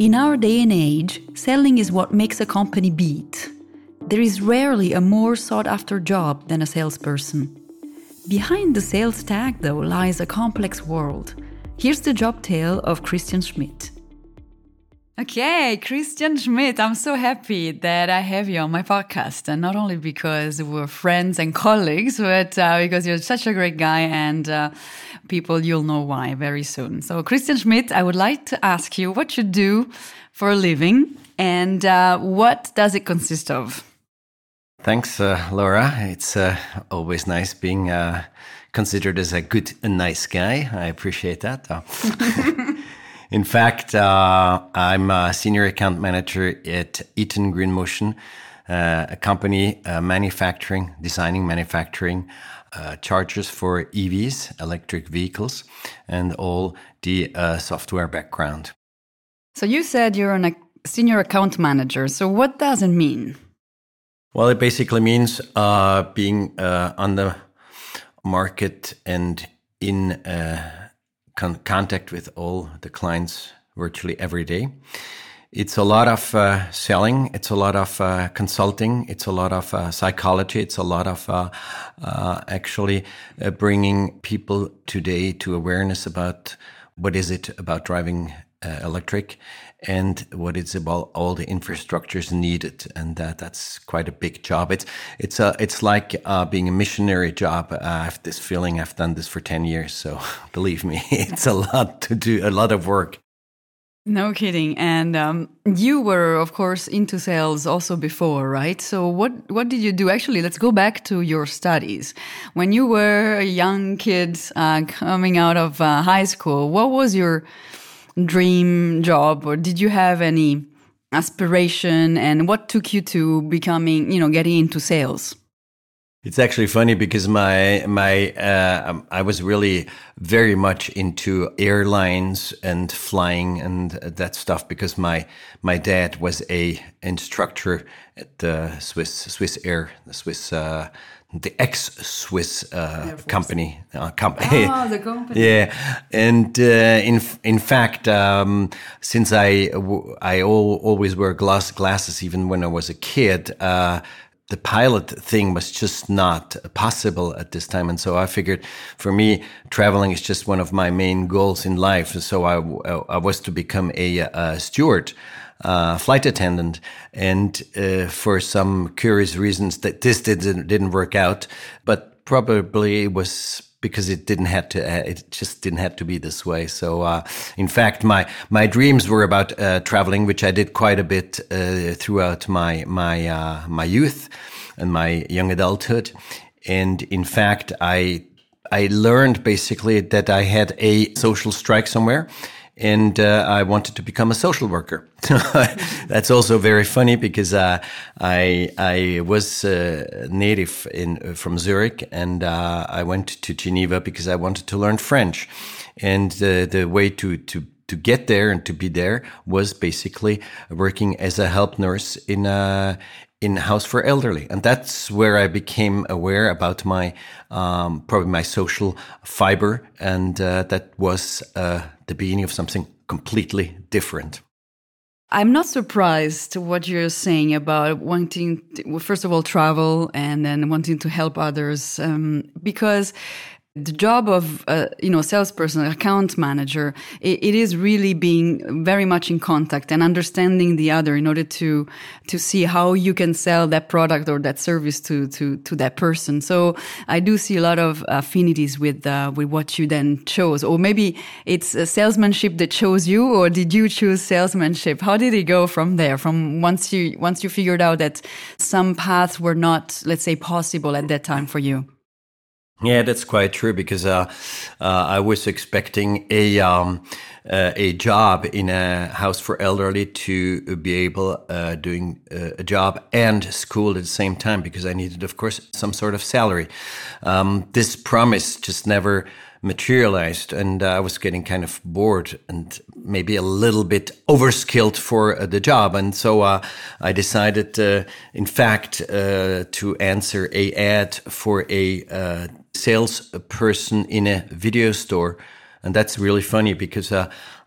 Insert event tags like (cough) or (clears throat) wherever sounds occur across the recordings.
In our day and age, selling is what makes a company beat. There is rarely a more sought after job than a salesperson. Behind the sales tag, though, lies a complex world. Here's the job tale of Christian Schmidt. Okay, Christian Schmidt, I'm so happy that I have you on my podcast. And not only because we're friends and colleagues, but uh, because you're such a great guy and uh, people, you'll know why very soon. So, Christian Schmidt, I would like to ask you what you do for a living and uh, what does it consist of? Thanks, uh, Laura. It's uh, always nice being uh, considered as a good and nice guy. I appreciate that. (laughs) (laughs) In fact, uh, I'm a senior account manager at Eaton Green Motion, uh, a company uh, manufacturing, designing, manufacturing uh, chargers for EVs, electric vehicles, and all the uh, software background. So you said you're a senior account manager. So what does it mean? Well, it basically means uh, being on the market and in con contact with all the clients virtually every day. It's a lot of uh, selling. It's a lot of uh, consulting. It's a lot of uh, psychology. It's a lot of uh, uh, actually uh, bringing people today to awareness about what is it about driving electric and what it's about all the infrastructures needed. And that that's quite a big job. It's it's a it's like uh, being a missionary job. Uh, i have this feeling i've done this for 10 years. So (laughs) believe me (laughs) it's a lot to do a lot of work. No kidding. And um, you were of course into sales also before right? So what what did you do? Actually let's go back to your studies. When you were a young kid uh, coming out of uh, high school what was your dream job or did you have any aspiration and what took you to becoming, you know, getting into sales? It's actually funny because my my uh, um, I was really very much into airlines and flying and that stuff because my my dad was a instructor at the Swiss Swissair the Swiss uh, the ex Swiss uh, company. Uh, company. Oh, (laughs) the company. yeah, and uh, in in fact, um, since I I always wear glass glasses even when I was a kid. Uh, the pilot thing was just not possible at this time. And so I figured for me, traveling is just one of my main goals in life. So I, I was to become a, a steward uh, flight attendant, and uh, for some curious reasons that this didn't didn't work out, but probably it was because it didn't have to uh, it just didn't have to be this way. So uh, in fact my my dreams were about uh, traveling which i did quite a bit uh, throughout my my uh, my youth and my young adulthood. And in fact i i learned basically that i had a social strike somewhere and uh, I wanted to become a social worker. (laughs) That's also very funny because uh, I I was uh, native in uh, from Zurich, and uh, I went to Geneva because I wanted to learn French, and the way to to to get there and to be there was basically working as a help nurse in a in house for elderly. And that's where i became aware about my um, probably my social fiber. And uh, that was uh, the beginning of something completely different. I'm not surprised what you're saying about wanting, to, first of all, travel and then wanting to help others, um, because the job of uh, you know salesperson account manager it, it is really being very much in contact and understanding the other in order to to see how you can sell that product or that service to to to that person. So i do see a lot of affinities with uh, with what you then chose. Or maybe it's a salesmanship that chose you or did you choose salesmanship? How did it go from there? From once you once you figured out that some paths were not let's say possible at that time for you yeah, that's quite true because uh, uh, I was expecting a um, uh, a job in a house for elderly to be able uh, doing uh, a job and school at the same time because I needed, of course, some sort of salary. Um, this promise just never materialized and uh, I was getting kind of bored and maybe a little bit overskilled for the job. And so I decided, in fact, to answer a ad for a salesperson in a video store. And that's really funny because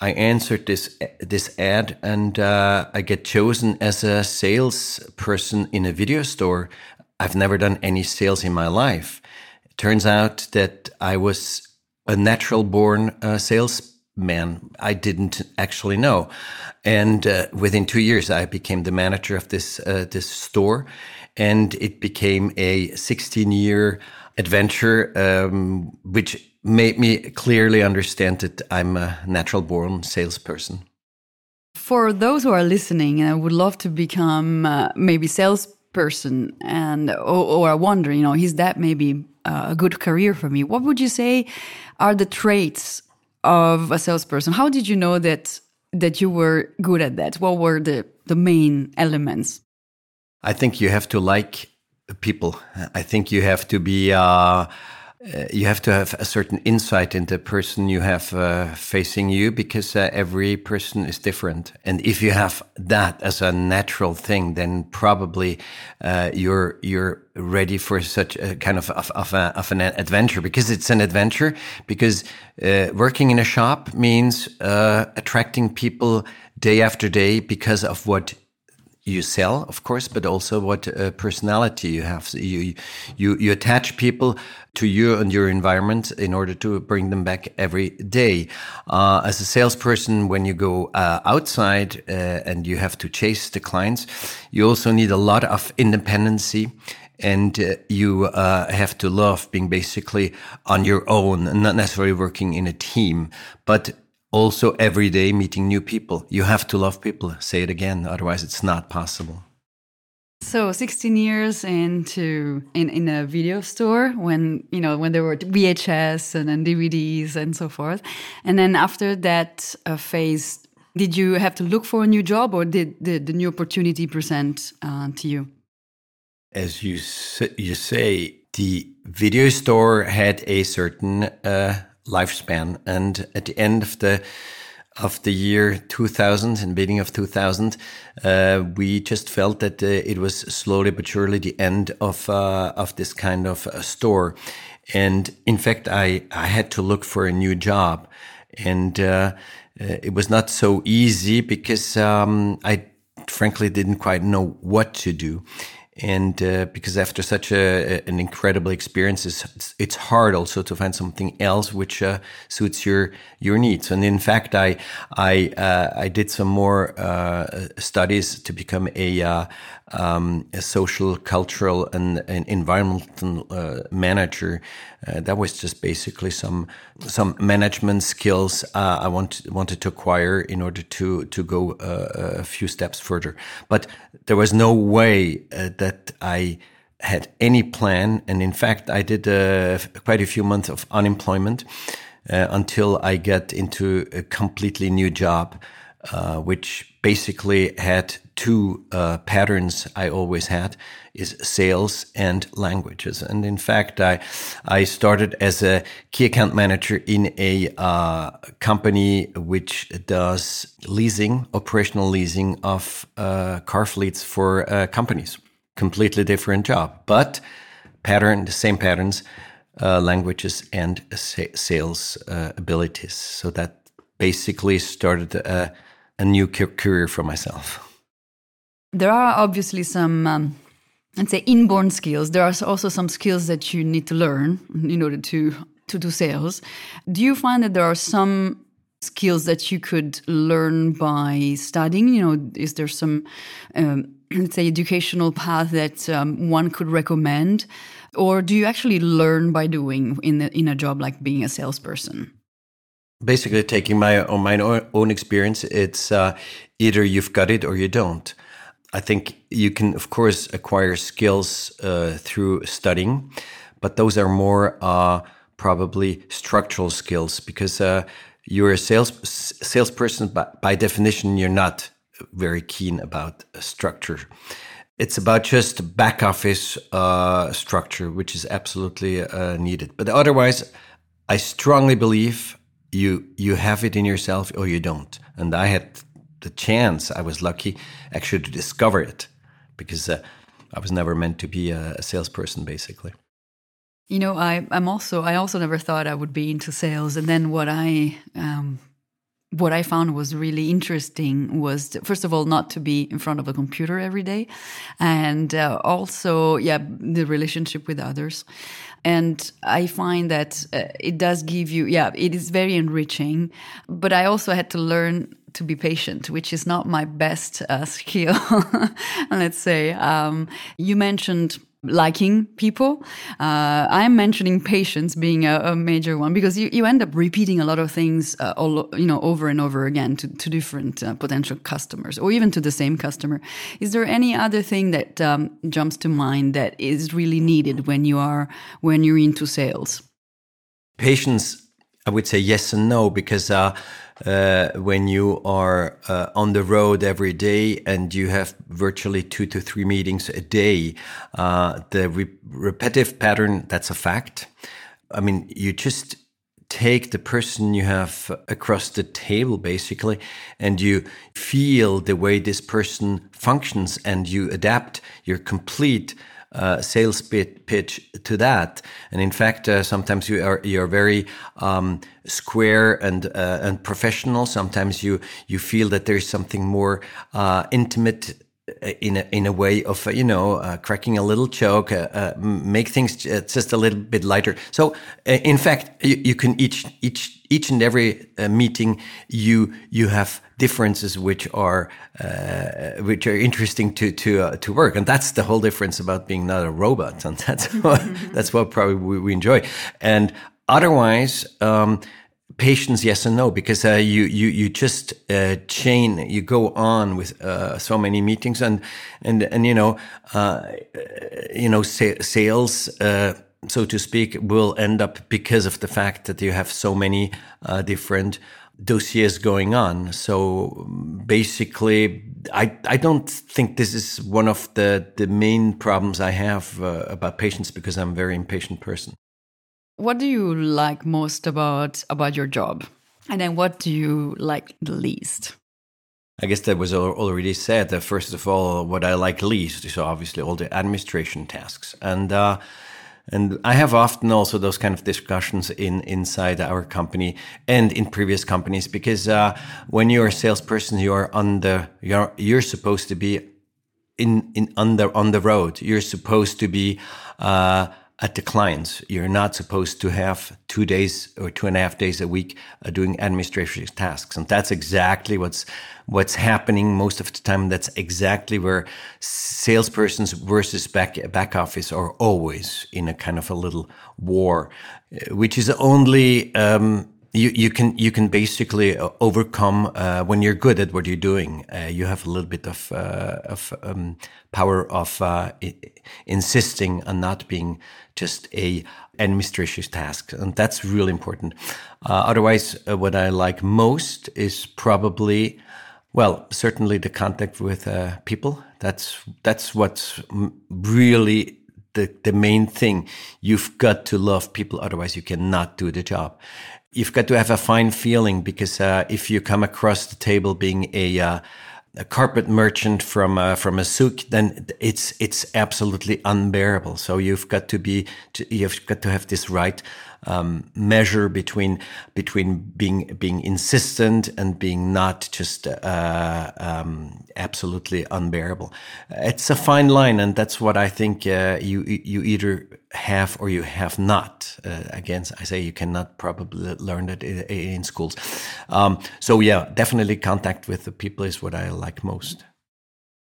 I answered this this ad, and uh, I get chosen as a salesperson in a video store. I've never done any sales in my life. It turns out that I was a natural born uh, salesman. I didn't actually know, and uh, within two years, I became the manager of this uh, this store, and it became a 16 year adventure, um, which made me clearly understand that I'm a natural born salesperson. For those who are listening and would love to become uh, maybe salesperson and or, or are wondering, you know, is that maybe uh, a good career for me? What would you say are the traits of a salesperson? How did you know that that you were good at that? What were the the main elements? I think you have to like people. I think you have to be. Uh, uh, you have to have a certain insight into the person you have uh, facing you because uh, every person is different. And if you have that as a natural thing, then probably uh, you're you're ready for such a kind of of, of, a, of an adventure because it's an adventure. Because uh, working in a shop means uh, attracting people day after day because of what you sell, of course, but also what uh, personality you have. You, you, you attach people to you and your environment in order to bring them back every day. Uh, as a salesperson, when you go uh, outside uh, and you have to chase the clients, you also need a lot of independency and uh, you uh, have to love being basically on your own and not necessarily working in a team, but also every day meeting new people. You have to love people. Say it again, otherwise it's not possible. So 16 years into in, in a video store when you know when there were VHS and then DVDs and so forth, and then after that uh, phase, did you have to look for a new job or did the, the new opportunity present uh, to you? As you you say, the video store had a certain uh, lifespan. And at the end of the of the year 2000 and beginning of 2000, uh, we just felt that uh, it was slowly but surely the end of uh, of this kind of uh, store. And in fact, I I had to look for a new job, and uh, uh, it was not so easy because um, I frankly didn't quite know what to do and uh, because after such a, an incredible experience, it's, it's hard also to find something else which uh, suits your your needs. And in fact, I I uh, I did some more uh, studies to become a, uh, um, a social, cultural, and, and environmental uh, manager. that was just basically some some management skills I want, wanted to acquire in order to to go a few steps further. But there was no way that that I had any plan. And in fact, I did uh, quite a few months of unemployment uh, until I got into a completely new job, uh, which basically had two uh, patterns I always had is sales and languages. And in fact, I, I started as a key account manager in a uh, company which does leasing, operational leasing of uh, car fleets for uh, companies. Completely different job, but pattern, the same patterns, uh, languages and sa sales uh, abilities. So that basically started a, a new career for myself. There are obviously some um, let's say inborn skills there are also some skills that you need to learn in order to to do sales do you find that there are some skills that you could learn by studying you know is there some um, let's (clears throat) say educational path that um, one could recommend? Or do you actually learn by doing in the, in a job like being a salesperson? Basically taking my own, my own experience it's uh, either you've got it or you don't. I think you can, of course, acquire skills uh, through studying, but those are more uh, probably structural skills because uh, you're a sales salesperson. But by definition, you're not very keen about structure. It's about just back office uh, structure, which is absolutely uh, needed. But otherwise, I strongly believe you you have it in yourself or you don't. And I had the chance, I was lucky actually to discover it because uh, I was never meant to be a, a salesperson, basically. You know, I, I'm also I also never thought I would be into sales, and then what I um, what I found was really interesting was to, first of all not to be in front of a computer every day, and uh, also yeah the relationship with others, and I find that uh, it does give you yeah it is very enriching, but I also had to learn to be patient, which is not my best uh, (laughs) skill. (laughs) Let's say um, you mentioned liking people. Uh, I'm mentioning patience being a, a, major one because you, you end up repeating a lot of things uh, all you know over and over again to, to different uh, potential customers or even to the same customer. Is there any other thing that um, jumps to mind that is really needed when you are when you're into sales? Patience, I would say yes and no because uh, when you are uh, on the road every day and you have virtually two to three meetings a day, uh, the re repetitive pattern, that's a fact. I mean, you just take the person you have across the table basically and you feel the way this person functions and you adapt your complete uh, sales bit, pitch to that. And in fact, uh, sometimes you are you're very um, square and uh, and professional. Sometimes you you feel that there's something more uh, intimate uh, in a, in a way of uh, you know uh, cracking a little joke, uh, uh make things just a little bit lighter. So in fact, you, you, can each each each and every meeting you you have differences which are which are interesting to to to work, and that's the whole difference about being not a robot, (laughs) and that's what, that's what probably we, we enjoy. And otherwise. Um, patience yes and no because uh, you you you just uh, chain you go on with uh, so many meetings and and and you know uh, you know sa- sales uh, so to speak will end up because of the fact that you have so many uh, different dossiers going on so basically i i don't think this is one of the the main problems i have about patience because i'm a very impatient person what do you like most about about your job? And then what do you like the least? I guess that was already said. That first of all, what I like least is obviously all the administration tasks, and uh, and I have often also those kind of discussions in inside our company and in previous companies because uh, when you're a salesperson, you're on the you're you're supposed to be in in the on the road. You're supposed to be. Uh, at the clients. You're not supposed to have two days or two and a half days a week uh, doing administrative tasks, and that's exactly what's what's happening most of the time. That's exactly where salespersons versus back back office are always in a kind of a little war, uh, which is only. Um, you, you can you can basically uh, overcome uh, when you're good at what you're doing. Uh, you have a little bit of uh, of um, power of uh, insisting on not being just a administrative task, and that's really important. Uh, otherwise, what I like most is probably, well, certainly the contact with people. That's that's what's really the, the main thing. You've got to love people, otherwise you cannot do the job you've got to have a fine feeling because uh, if you come across the table being a uh, a carpet merchant from uh, from a souk, then it's it's absolutely unbearable. So you've got to be you've got to have this right um, measure between between being being insistent and being not just uh, um, absolutely unbearable. It's a fine line, and that's what I think uh, you you either have or you have not. Uh, again, I say you cannot probably learn that in, in schools. Um, so yeah, definitely contact with the people is what I like most.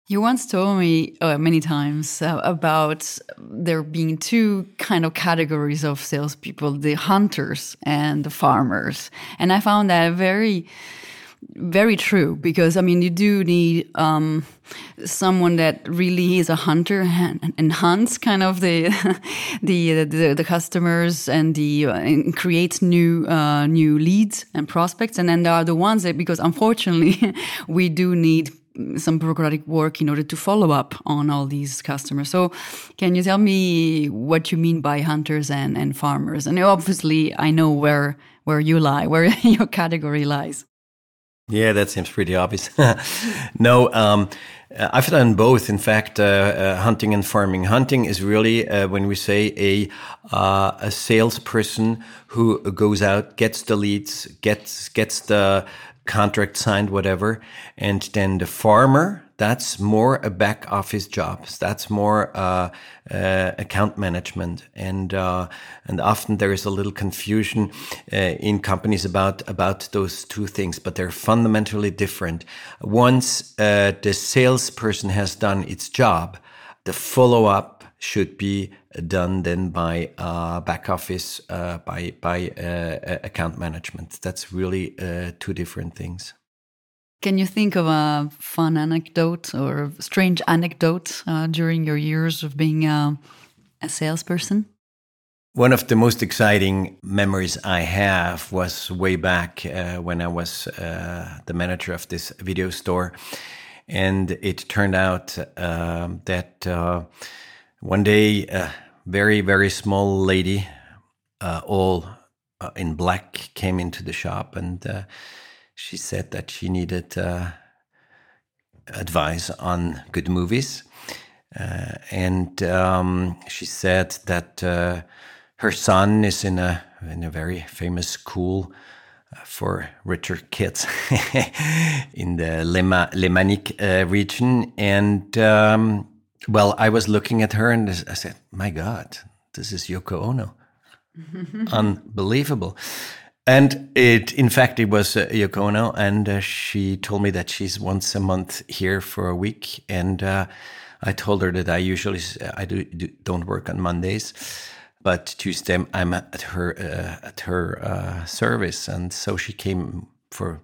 You once told me uh, many times uh, about there being two kind of categories of salespeople: the hunters and the farmers. And I found that very, very true because I mean, you do need um, someone that really is a hunter and, and hunts kind of (laughs) the the, the, the customers and the uh, and creates new uh, new leads and prospects. And then there are the ones that because unfortunately (laughs) we do need some bureaucratic work in order to follow up on all these customers. So, can you tell me what you mean by hunters and, and farmers? And obviously, I know where where you lie, (laughs) where your category lies. Yeah, that seems pretty obvious. (laughs) no, um, I've done both. In fact, uh, uh, hunting and farming. Hunting is really uh, when we say a uh, a salesperson who goes out, gets the leads, gets gets the contract signed, whatever. And then the farmer, that's more a back office job. That's more uh, uh, account management, and uh, and often there is a little confusion uh, in companies about about those two things, but they're fundamentally different. Once uh, the salesperson has done its job, the follow up should be done then by uh, back office uh, by by uh, account management. That's really uh, two different things. Can you think of a fun anecdote or strange anecdote uh, during your years of being a, salesperson? One of the most exciting memories I have was way back uh, when I was uh, the manager of this video store. And it turned out uh, that uh, one day, a very, very small lady, uh, all in black, came into the shop and she said that she needed uh, advice on good movies. Uh, and um, she said that uh, her son is in a in a very famous school uh, for richer kids (laughs) in the Lema, Lemanic uh, region. And um, well, I was looking at her and I said, "My God, this is Yoko Ono." (laughs) Unbelievable. And it, in fact, it was uh, Yoko Ono, and uh, she told me that she's once a month here for a week. And uh, I told her that I usually I do, do not work on Mondays, but Tuesday I'm at her uh, at her uh, service, and so she came for a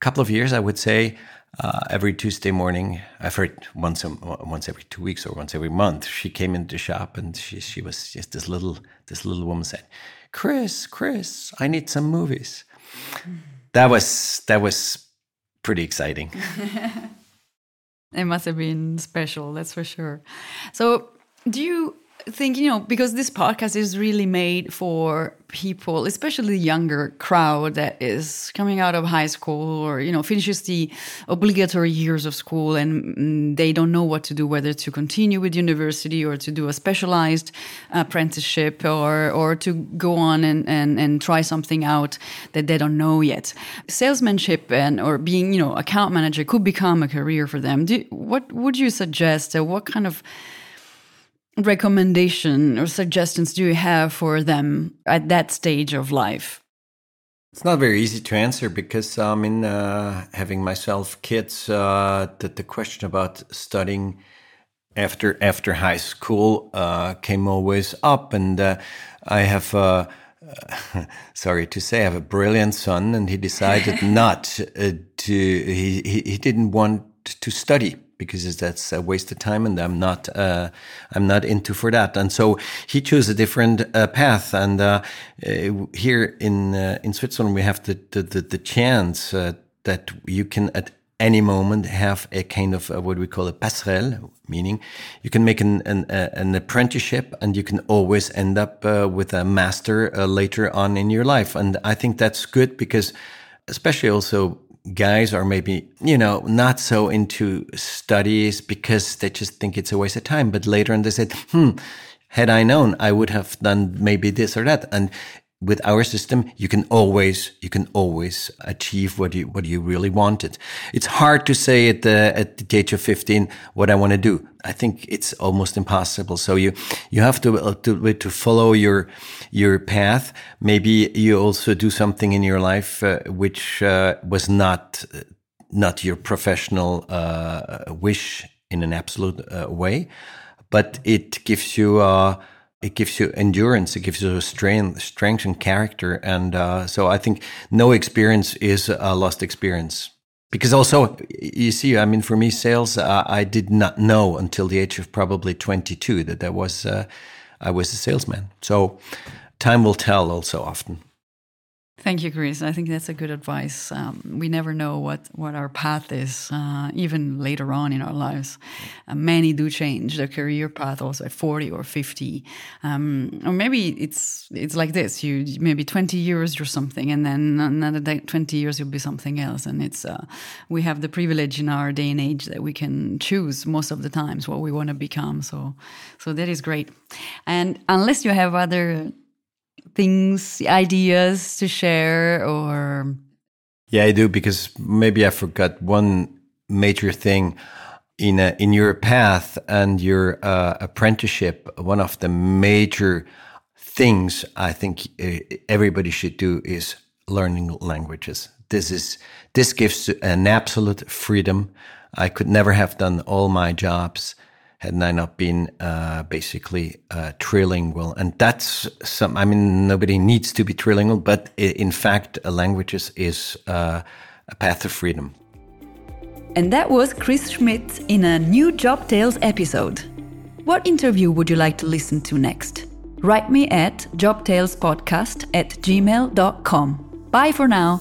couple of years, I would say. Uh, every Tuesday morning, I've heard once once every two weeks or once every month, she came into the shop and she she was just this little this little woman said, Chris, Chris, I need some movies. That was that was pretty exciting. (laughs) it must have been special, that's for sure. So, do you think you know because this podcast is really made for people especially the younger crowd that is coming out of high school or you know finishes the obligatory years of school and mm, they don't know what to do whether to continue with university or to do a specialized apprenticeship or or to go on and and, and try something out that they don't know yet. Salesmanship and or being you know account manager could become a career for them. Do, what would you suggest uh, what kind of recommendation or suggestions do you have for them at that stage of life? It's not very easy to answer because I mean, uh, having myself kids, uh, that the question about studying after after high school uh, came always up, and uh, I have. Uh, (laughs) sorry to say, I have a brilliant son, and he decided (laughs) not uh, to. He, he he didn't want to study because that's a waste of time and I'm not uh, I'm not into for that. And so he chose a different uh, path. And uh, uh here in uh, in Switzerland we have the the, the, the chance uh, that you can at any moment have a kind of what we call a passerelle meaning you can make an an, an apprenticeship and you can always end up with a master later on in your life. And I think that's good because especially also guys are maybe, you know, not so into studies because they just think it's a waste of time. But later on they said, hmm, had I known, I would have done maybe this or that. And with our system, you can always you can always achieve what you what you really wanted. It's hard to say at the at the age of fifteen what I want to do. I think it's almost impossible. So you you have to uh, to to follow your your path. Maybe you also do something in your life uh, which uh, was not not your professional uh, wish in an absolute uh, way, but it gives you it gives you endurance, it gives you strength, strength and character. And uh, so I think no experience is a lost experience. Because also, you see, I mean, for me, sales, uh, I did not know until the age of probably 22 that there was, uh, I was a salesman. So time will tell also often. Thank you, Chris. I think that's a good advice. Um, we never know what, what our path is, uh, even later on in our lives. Uh, many do change their career path also at 40 or 50. Um, or maybe it's it's like this you maybe 20 years or something, and then another 20 years you'll be something else. And it's uh, we have the privilege in our day and age that we can choose most of the times what we want to become. So, so that is great. And unless you have other things, ideas to share, or Yeah, I do because maybe I forgot one major thing in a, in your path and your uh, apprenticeship. One of the major things I think uh, everybody should do is learning languages. This is this gives an absolute freedom. I could never have done all my jobs had I not been uh, basically uh, trilingual. And that's some, I mean, nobody needs to be trilingual, but in fact, languages is uh, a path of freedom. And that was Chris Schmidt in a new Job Tales episode. What interview would you like to listen to next? Write me at jobtalespodcast at gmail.com. Bye for now.